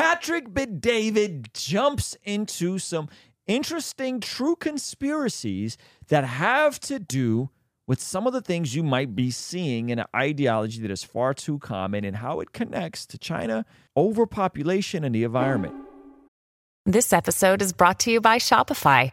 Patrick David jumps into some interesting true conspiracies that have to do with some of the things you might be seeing in an ideology that is far too common and how it connects to China, overpopulation, and the environment. This episode is brought to you by Shopify.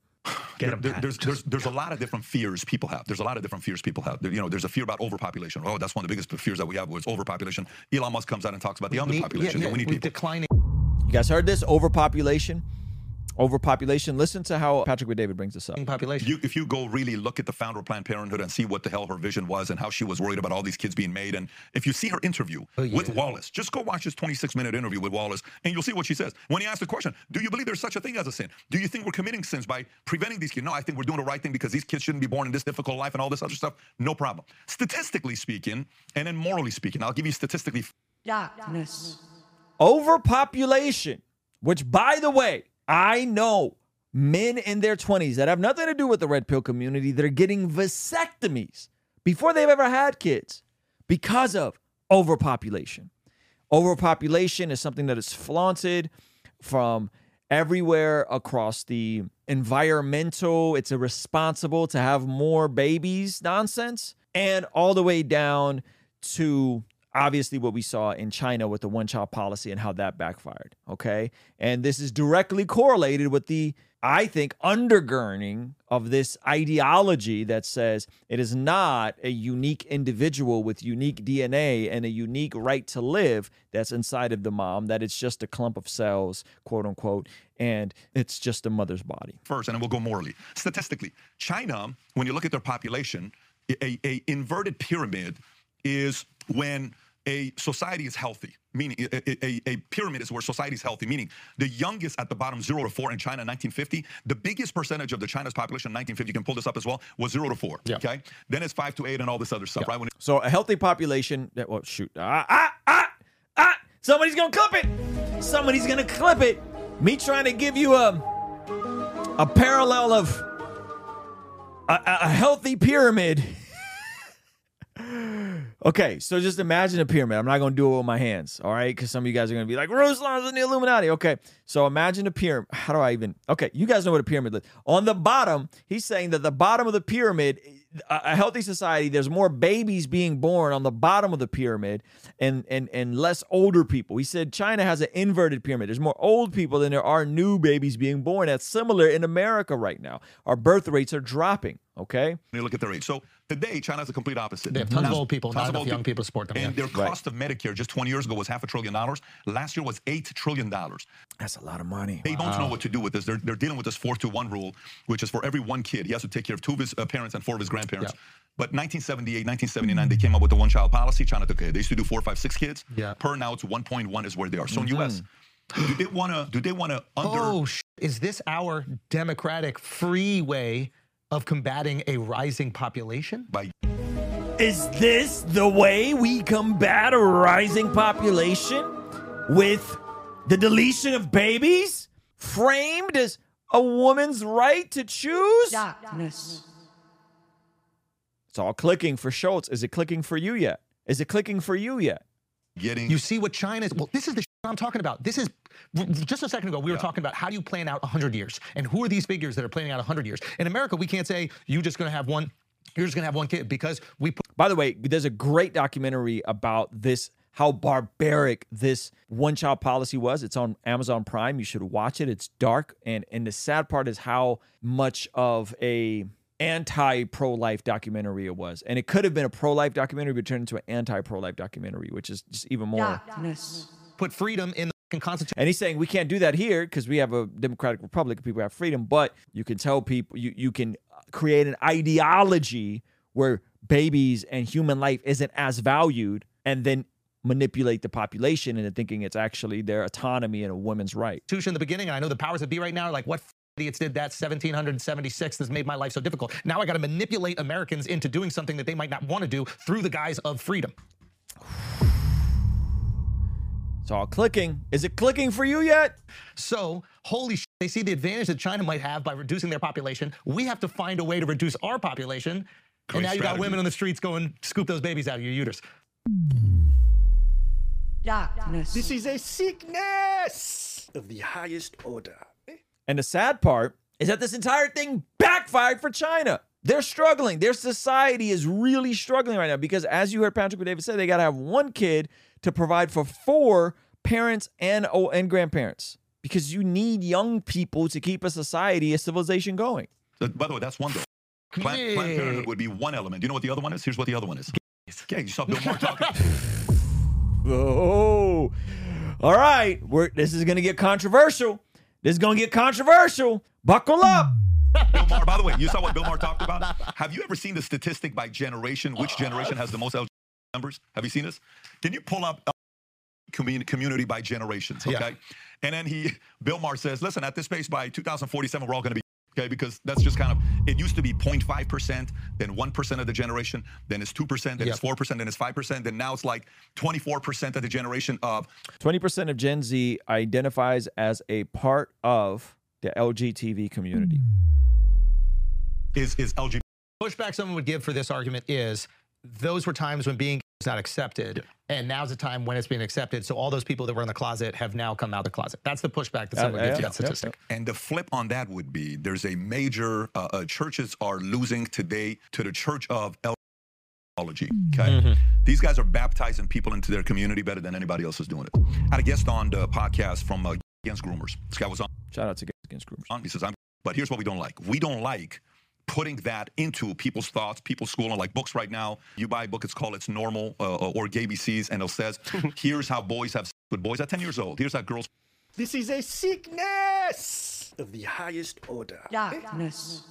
There- there- there's, there's, there's a lot of different fears people have. There's a lot of different fears people have. There- you know, there's a fear about overpopulation. Oh, that's one of the biggest fears that we have was overpopulation. Elon Musk comes out and talks about the underpopulation. that we need people. declining You guys heard this? Overpopulation. Overpopulation. Listen to how Patrick Bet David brings this up. population. You, if you go really look at the founder of Planned Parenthood and see what the hell her vision was and how she was worried about all these kids being made, and if you see her interview Oh, yeah. with Wallace, just go watch this 26 minute interview with Wallace, and you'll see what she says. When he asked the question, "Do you believe there's such a thing as a sin? Do you think we're committing sins by preventing these kids?" No, I think we're doing the right thing because these kids shouldn't be born in this difficult life and all this other stuff. No problem. Statistically speaking, and then morally speaking, I'll give you statistically Darkness. Overpopulation, which, by the way, I know men in their 20s that have nothing to do with the red pill community that are getting vasectomies before they've ever had kids because of overpopulation. Overpopulation is something that is flaunted from everywhere across the environmental, it's irresponsible to have more babies nonsense, and all the way down to obviously what we saw in China with the one child policy and how that backfired. Okay. And this is directly correlated with the, I think, undergirding of this ideology that says it is not a unique individual with unique DNA and a unique right to live that's inside of the mom, that it's just a clump of cells, quote unquote, and it's just a mother's body. first, and then we'll go morally. Statistically, China, when you look at their population, a, a inverted pyramid is when a society is healthy, meaning a, a, a pyramid is where society is healthy, meaning the youngest at the bottom, zero to four in China in 1950, the biggest percentage of the China's population in 1950, you can pull this up as well, was zero to four. Yeah. Okay. Then it's five to eight and all this other stuff, right? When So a healthy population. that- Well, shoot. Ah, ah, ah, ah. Somebody's gonna clip it. Somebody's gonna clip it. Me trying to give you a a parallel of a- a healthy pyramid. Okay, so just imagine a pyramid. I'm not gonna do it with my hands, all right? Because some of you guys are gonna be like, Ruslan's in the Illuminati. Okay, so imagine a pyramid. How do I even? Okay, you guys know what a pyramid is. On the bottom, he's saying that the bottom of the pyramid, a healthy society, there's more babies being born on the bottom of the pyramid, and and and less older people. He said China has an inverted pyramid. There's more old people than there are new babies being born. That's similar in America right now. Our birth rates are dropping. Okay. you look at their age. So today, China China's the complete opposite. They have tons of old people, tons not of enough old young people to support them, And yeah. their cost of Medicare just 20 years ago was half a trillion dollars. Last year was $8 trillion. That's a lot of money. They don't know what to do with this. They're, they're dealing with this four to one rule, which is for every one kid, he has to take care of two of his uh, parents and four of his grandparents. Yeah. But 1978, 1979, they came up with the one child policy. China took it. They used to do four, five, six kids. Yeah. Per now, it's 1.1 is where they are. So in U.S., do they want to? Do they want to under? Oh, sh- is this our democratic free way of combating a rising population? by Is this the way we combat a rising population? With the deletion of babies? Framed as a woman's right to choose? Darkness. It's all clicking for Schultz. Is it clicking for you yet? Is it clicking for you yet? getting You see what China's. Well, this is the sh- I'm talking about. This is just a second ago. We were talking about how do you plan out 100 years, and who are these figures that are planning out 100 years? In America, we can't say you're just going to have one. You're just going to have one kid because we put By the way, there's a great documentary about this, how barbaric this one child policy was. It's on Amazon Prime. You should watch it. It's dark. And and the sad part is how much of a anti pro-life documentary it was. And it could have been a pro-life documentary, but turned into an anti-pro-life documentary, which is just even more. Darkness. Put freedom in the Constitution. And he's saying we can't do that here because we have a democratic republic people have freedom. But you can tell people you you can create an ideology where babies and human life isn't as valued, and then manipulate the population into thinking it's actually their autonomy and a woman's right. in the beginning, and I know the powers that be right now are like, what f- idiots did that 1776 that's made my life so difficult. Now I got to manipulate Americans into doing something that they might not want to do through the guise of freedom. It's all clicking. Is it clicking for you yet? So, holy sh- they see the advantage that China might have by reducing their population. We have to find a way to reduce our population. Great and now you got women on the streets going, scoop those babies out of your uterus. Darkness. This is a sickness of the highest order. And the sad part is that this entire thing backfired for China. They're struggling. Their society is really struggling right now because, as you heard Patrick David say, they got to have one kid to provide for four parents and oh, and grandparents because you need young people to keep a society, a civilization going. By the way, that's one though. Planned, Planned Parenthood would be one element. Do You know what the other one is? Here's what the other one is. Yeah, you saw Bill Maher talking. Oh, all right. We're, this is going to get controversial. This is going to get controversial. Buckle up. Bill Maher, by the way, you saw what Bill Maher talked about? Have you ever seen the statistic by generation? Which generation has the most LGBT members? Have you seen this? Can you pull up community, community by generations? Okay. Yeah. And then he, Bill Maher says, listen, at this pace by 2047, we're all going to be. Okay, because that's just kind of it used to be 0.5%, then 1% of the generation, then it's 2%, then it's 4%, then it's 5%, then now it's like 24% of the generation of 20% of Gen Z identifies as a part of the LGBT community. is is LGBT. pushback someone would give for this argument is those were times when being was not accepted, and now's the time when it's being accepted. So all those people that were in the closet have now come out of the closet. That's the pushback that someone yeah, gives to yeah, that statistic. And the flip on that would be there's a major uh, uh, churches are losing today to the church of theology. Okay, these guys are baptizing people into their community better than anybody else is doing it. I had a guest on the podcast from uh, Against Groomers. This guy was on. Shout out to Against Groomers. on. He says, "I'm." But here's what we don't like. We don't like putting that into people's thoughts, people's schooling. Like books right now, you buy a book. It's called "It's Normal" uh, or "GayBCs," and it says, "Here's how boys have sex with boys at 10 years old. Here's how girls." This is a sickness of the highest order. Darkness.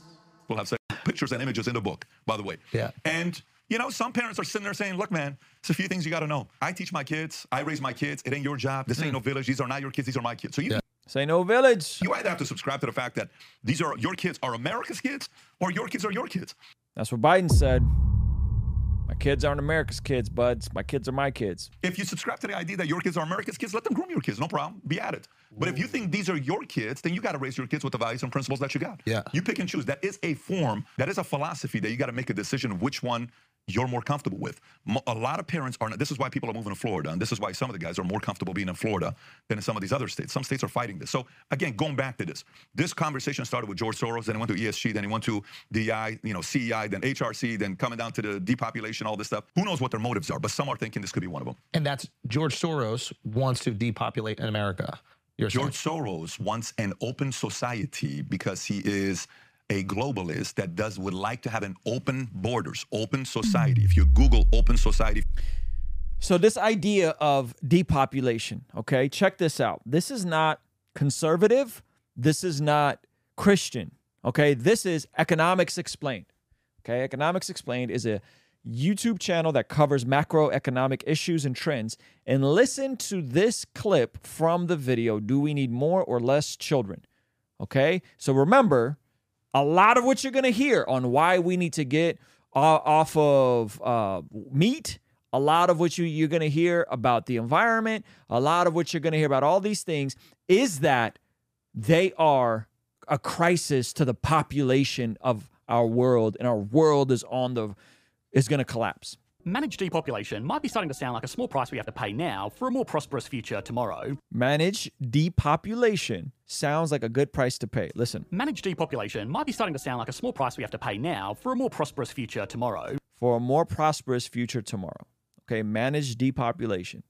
We'll have sex- pictures and images in the book, by the way. Yeah. And, you know, some parents are sitting there saying, look, man, it's a few things you got to know. I teach my kids. I raise my kids. It ain't your job. This ain't no village. These are not your kids. These are my kids. So you, Yeah. Say no village. you either have to subscribe to the fact that these are your kids are America's kids or your kids are your kids. That's what Biden said. My kids aren't America's kids, buds. My kids are my kids. If you subscribe to the idea that your kids are America's kids, let them groom your kids. No problem. Be at it. But if you think these are your kids, then you got to raise your kids with the values and principles that you got. Yeah. You pick and choose. That is a form, that is a philosophy that you got to make a decision of which one you're more comfortable with. A lot of parents are not, this is why people are moving to Florida, and this is why some of the guys are more comfortable being in Florida than in some of these other states. Some states are fighting this. So again, going back to this, this conversation started with George Soros, then it went to ESG, then it went to DI, you know, CEI, then HRC, then coming down to the depopulation, all this stuff. Who knows what their motives are, but some are thinking this could be one of them. And that's George Soros wants to depopulate in America. George Soros wants an open society because he is a globalist that does would like to have an open borders, open society. If you Google open society, So this idea of depopulation, okay? Check this out. This is not conservative. This is not Christian, okay? This is Economics Explained. Okay? Economics Explained is a YouTube channel that covers macroeconomic issues and trends. And listen to this clip from the video, Do we need more or less children? Okay? So remember, a lot of what you're going to hear on why we need to get off of uh, meat, a lot of what you, you're going to hear about the environment, a lot of what you're going to hear about all these things is that they are a crisis to the population of our world, and our world is on the is going to collapse. Managed depopulation might be starting to sound like a small price we have to pay now for a more prosperous future tomorrow. Manage depopulation sounds like a good price to pay. Listen, Managed depopulation might be starting to sound like a small price we have to pay now for a more prosperous future tomorrow. for a more prosperous future tomorrow. Okay, manage depopulation.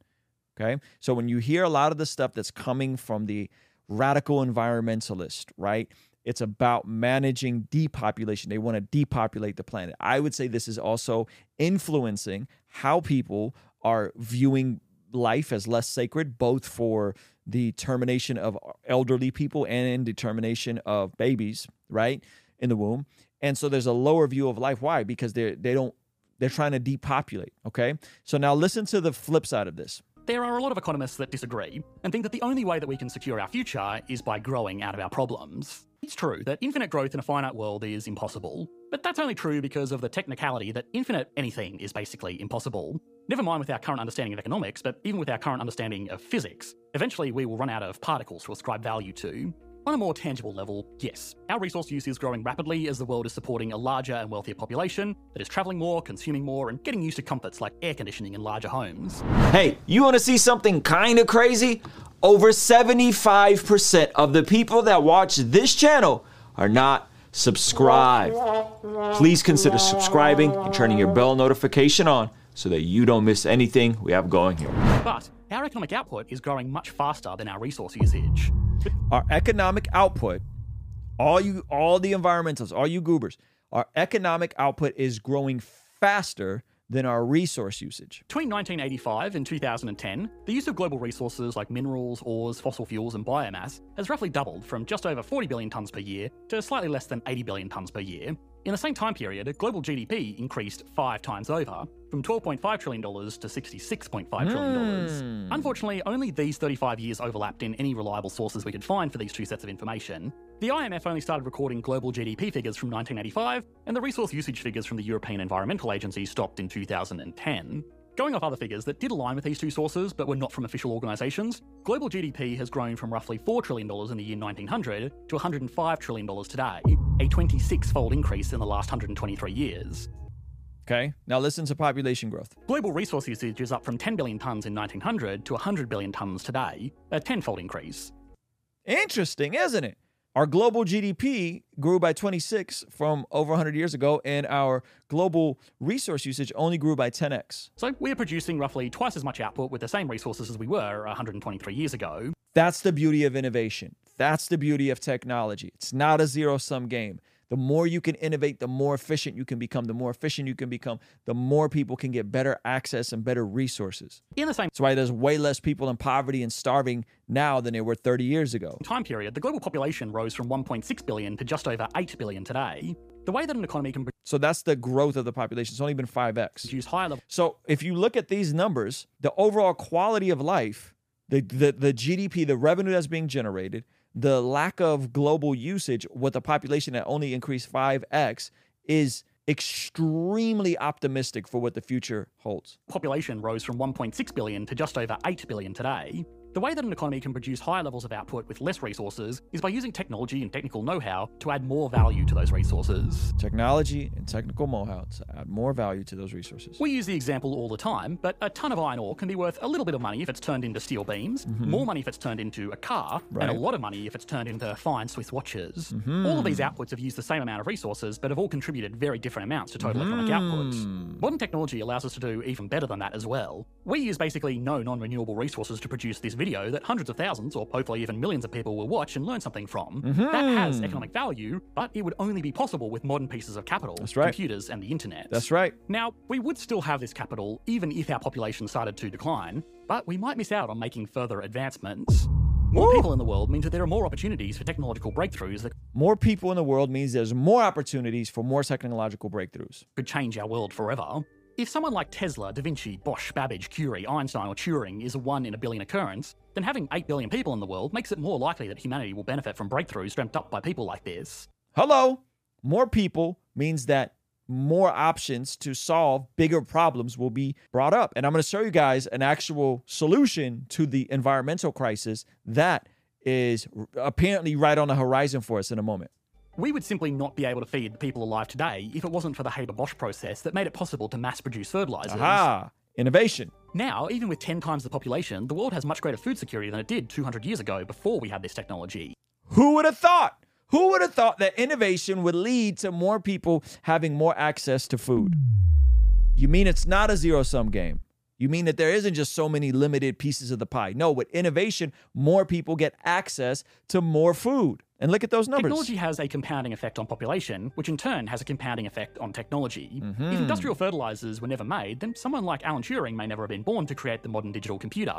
Okay, so when you hear a lot of the stuff that's coming from the radical environmentalist, right? It's about managing depopulation. They want to depopulate the planet. I would say this is also influencing how people are viewing life as less sacred, both for the termination of elderly people and in determination of babies, right, in the womb. And so there's a lower view of life. Why? Because they they don't they're trying to depopulate. Okay. So now listen to the flip side of this. There are a lot of economists that disagree and think that the only way that we can secure our future is by growing out of our problems. It's true that infinite growth in a finite world is impossible, but that's only true because of the technicality that infinite anything is basically impossible. Never mind with our current understanding of economics, but even with our current understanding of physics, eventually we will run out of particles to ascribe value to. On a more tangible level, yes, our resource use is growing rapidly as the world is supporting a larger and wealthier population that is travelling more, consuming more, and getting used to comforts like air conditioning in larger homes. Hey, you want to see something kind of crazy? Over 75% of the people that watch this channel are not subscribed. Please consider subscribing and turning your bell notification on so that you don't miss anything we have going here. But our economic output is growing much faster than our resource usage. Our economic output, all you all the environmentalists, all you goobers, our economic output is growing faster than our resource usage. Between 1985 and 2010, the use of global resources like minerals, ores, fossil fuels, and biomass has roughly doubled from just over 40 billion tonnes per year to slightly less than 80 billion tonnes per year. In the same time period, global GDP increased five times over, from $12.5 trillion to $66.5 trillion. Hmm. Unfortunately, only these 35 years overlapped in any reliable sources we could find for these two sets of information. The IMF only started recording global GDP figures from 1985, and the resource usage figures from the European Environmental Agency stopped in 2010. Going off other figures that did align with these two sources but were not from official organisations, global GDP has grown from roughly $4 trillion in the year 1900 to $105 trillion today, a 26 fold increase in the last 123 years. Okay. Now listen to population growth. Global resource usage is up from 10 billion tonnes in 1900 to 100 billion tonnes today, a tenfold increase. Interesting, isn't it? Our global GDP grew by 26 from over 100 years ago, and our global resource usage only grew by 10x. So we're producing roughly twice as much output with the same resources as we were 123 years ago. That's the beauty of innovation. That's the beauty of technology. It's not a zero sum game. The more you can innovate, the more efficient you can become. The more efficient you can become, the more people can get better access and better resources. In the same That's why there's way less people in poverty and starving now than there were 30 years ago. time period, the global population rose from 1.6 billion to just over 8 billion today. The way that an economy can So that's the growth of the population. It's only been 5x. produce higher level So if you look at these numbers, the overall quality of life, the, the, the GDP, the revenue that's being generated, the lack of global usage with a population that only increased 5x is extremely optimistic for what the future holds. population rose from 1.6 billion to just over 8 billion today. The way that an economy can produce higher levels of output with less resources is by using technology and technical know how to add more value to those resources. Technology and technical know-how to add more value to those resources. We use the example all the time, but a ton of iron ore can be worth a little bit of money if it's turned into steel beams, mm-hmm. more money if it's turned into a car, and a lot of money if it's turned into fine Swiss watches. Mm-hmm. All of these outputs have used the same amount of resources, but have all contributed very different amounts to total economic mm. output. Modern technology allows us to do even better than that as well. We use basically no non renewable resources to produce this video that hundreds of thousands, or hopefully even millions of people will watch and learn something from. Mm-hmm. That has economic value, but it would only be possible with modern pieces of capital, That's right. computers, and the internet. That's right. Now, we would still have this capital even if our population started to decline, but we might miss out on making further advancements. More people in the world means that there are more opportunities for technological breakthroughs that More people in the world means there's more opportunities for more technological breakthroughs. could change our world forever. If someone like Tesla, Da Vinci, Bosch, Babbage, Curie, Einstein, or Turing is a one in a billion occurrence, then having 8 billion people in the world makes it more likely that humanity will benefit from breakthroughs dreamt up by people like this. Hello. More people means that more options to solve bigger problems will be brought up. And I'm going to show you guys an actual solution to the environmental crisis that is apparently right on the horizon for us in a moment. We would simply not be able to feed the people alive today if it wasn't for the Haber-Bosch process that made it possible to mass produce fertilizers. Aha, innovation. Now, even with 10 times the population, the world has much greater food security than it did 200 years ago before we had this technology. Who would have thought? Who would have thought that innovation would lead to more people having more access to food? You mean it's not a zero sum game? You mean that there isn't just so many limited pieces of the pie? No, with innovation, more people get access to more food. And look at those numbers. Technology has a compounding effect on population, which in turn has a compounding effect on technology. Mm-hmm. If industrial fertilizers were never made, then someone like Alan Turing may never have been born to create the modern digital computer.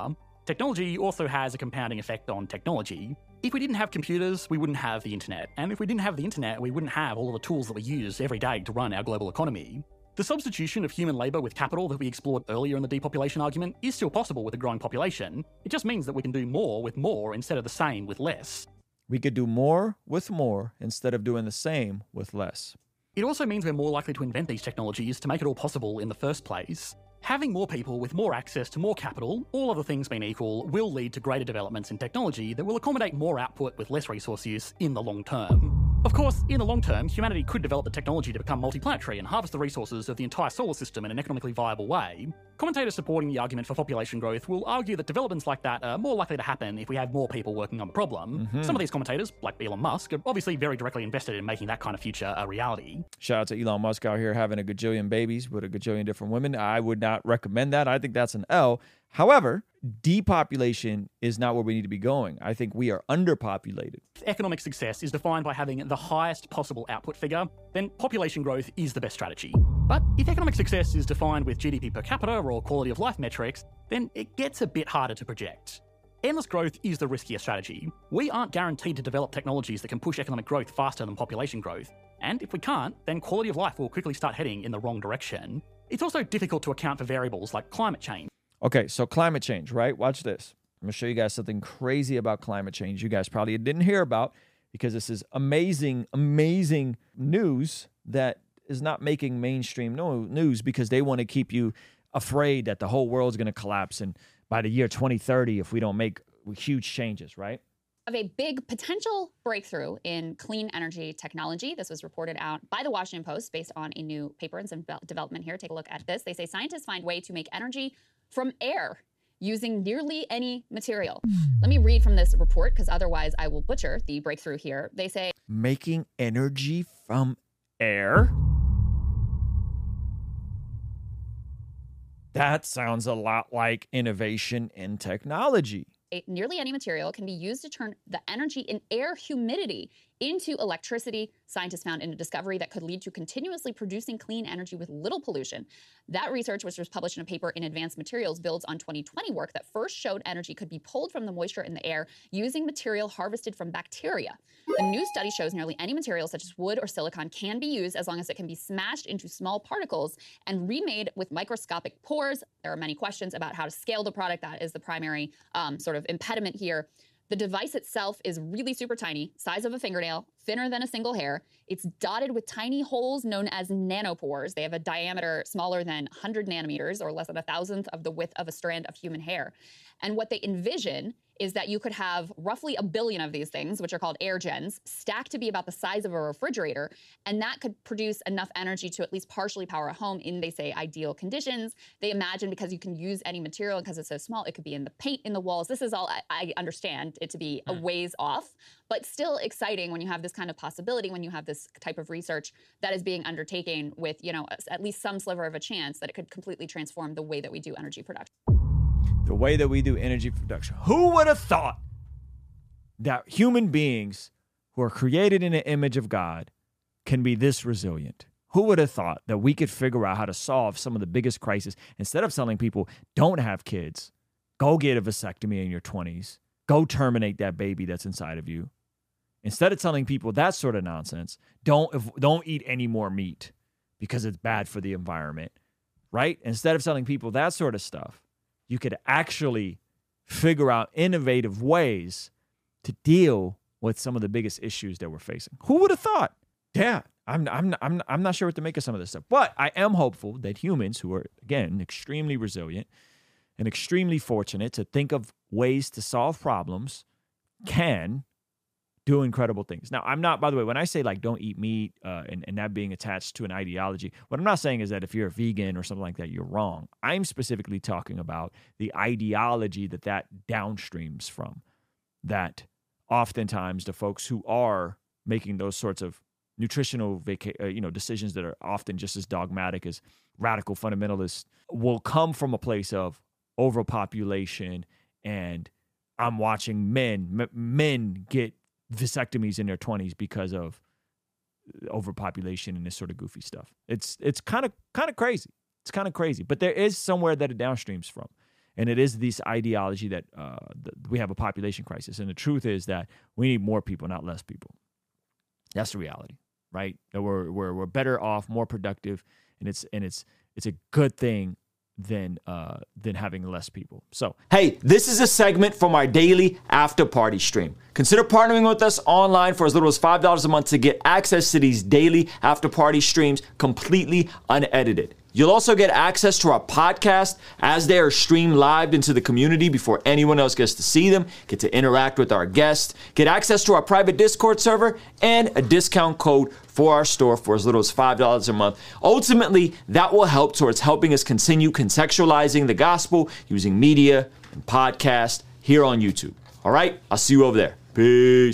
Technology also has a compounding effect on technology. If we didn't have computers, we wouldn't have the internet. And if we didn't have the internet, we wouldn't have all of the tools that we use every day to run our global economy. The substitution of human labour with capital that we explored earlier in the depopulation argument is still possible with a growing population. It just means that we can do more with more instead of the same with less. We could do more with more instead of doing the same with less. It also means we're more likely to invent these technologies to make it all possible in the first place. Having more people with more access to more capital, all other things being equal, will lead to greater developments in technology that will accommodate more output with less resource use in the long term. Of course, in the long term, humanity could develop the technology to become multiplanetary and harvest the resources of the entire solar system in an economically viable way. Commentators supporting the argument for population growth will argue that developments like that are more likely to happen if we have more people working on the problem. Mm-hmm. Some of these commentators, like Elon Musk, are obviously very directly invested in making that kind of future a reality. Shout out to Elon Musk out here having a gajillion babies with a gajillion different women. I would not recommend that. I think that's an L. However, depopulation is not where we need to be going. I think we are underpopulated. Economic success is defined by having the highest possible output figure, then population growth is the best strategy. But if economic success is defined with GDP per capita or quality of life metrics, then it gets a bit harder to project. Endless growth is the riskier strategy. We aren't guaranteed to develop technologies that can push economic growth faster than population growth. And if we can't, then quality of life will quickly start heading in the wrong direction. It's also difficult to account for variables like climate change. Okay, so climate change, right? Watch this. I'm gonna show you guys something crazy about climate change you guys probably didn't hear about because this is amazing, amazing news that is not making mainstream news because they want to keep you afraid that the whole world's gonna collapse and by the year 2030 if we don't make huge changes, right? of a big potential breakthrough in clean energy technology. This was reported out by the Washington Post based on a new paper and some development here. Take a look at this. They say scientists find way to make energy from air using nearly any material. Let me read from this report because otherwise I will butcher the breakthrough here. They say Making energy from air? That sounds a lot like innovation in technology. nearly any material can be used to turn the energy in air humidity into electricity. Scientists found in a discovery that could lead to continuously producing clean energy with little pollution. That research, which was published in a paper in Advanced Materials, builds on 2020 work that first showed energy could be pulled from the moisture in the air using material harvested from bacteria. A new study shows nearly any material, such as wood or silicon, can be used as long as it can be smashed into small particles and remade with microscopic pores. There are many questions about how to scale the product. That is the primary um, sort of impediment here. The device itself is really super tiny, size of a fingernail, thinner than a single hair. It's dotted with tiny holes known as nanopores. They have a diameter smaller than 100 nanometers or less than a thousandth of the width of a strand of human hair. And what they envision is that you could have roughly a billion of these things, which are called air gens, stacked to be about the size of a refrigerator. And that could produce enough energy to at least partially power a home in, they say, ideal conditions. They imagine because you can use any material because it's so small, it could be in the paint in the walls. This is all I, I understand it to be a hmm. ways off, but still exciting when you have this kind of possibility, when you have this type of research that is being undertaken with, you know, at least some sliver of a chance that it could completely transform the way that we do energy production. The way that we do energy production. Who would have thought that human beings who are created in the image of God can be this resilient? Who would have thought that we could figure out how to solve some of the biggest crises instead of telling people, don't have kids, go get a vasectomy in your 20s, go terminate that baby that's inside of you. Instead of telling people that sort of nonsense, don't don't eat any more meat because it's bad for the environment, right? Instead of telling people that sort of stuff, you could actually figure out innovative ways to deal with some of the biggest issues that we're facing. Who would have thought? Yeah, I'm, I'm, I'm, I'm not sure what to make of some of this stuff, but I am hopeful that humans who are, again, extremely resilient and extremely fortunate to think of ways to solve problems can do incredible things. Now, I'm not, by the way, when I say like don't eat meat uh, and, and that being attached to an ideology, what I'm not saying is that if you're a vegan or something like that, you're wrong. I'm specifically talking about the ideology that that downstreams from. That oftentimes the folks who are making those sorts of nutritional vaca- uh, you know decisions that are often just as dogmatic as radical fundamentalists will come from a place of overpopulation and I'm watching men m- men get vasectomies in their 20s because of overpopulation and this sort of goofy stuff. It's it's kind of kind of crazy. It's kind of crazy, but there is somewhere that it downstreams from, and it is this ideology that uh, we have a population crisis. And the truth is that we need more people, not less people. That's the reality, right? That we're we're we're better off, more productive, and it's and it's it's a good thing than uh than having less people. So Hey, this is a segment from our daily after party stream. Consider partnering with us online for as little as $5 a month to get access to these daily after party streams completely unedited. You'll also get access to our podcast as they are streamed live into the community before anyone else gets to see them, get to interact with our guests, get access to our private Discord server, and a discount code for our store for as little as $5 a month. Ultimately, that will help towards helping us continue contextualizing the gospel using media and podcast here on YouTube. All right, I'll see you over there. Peace.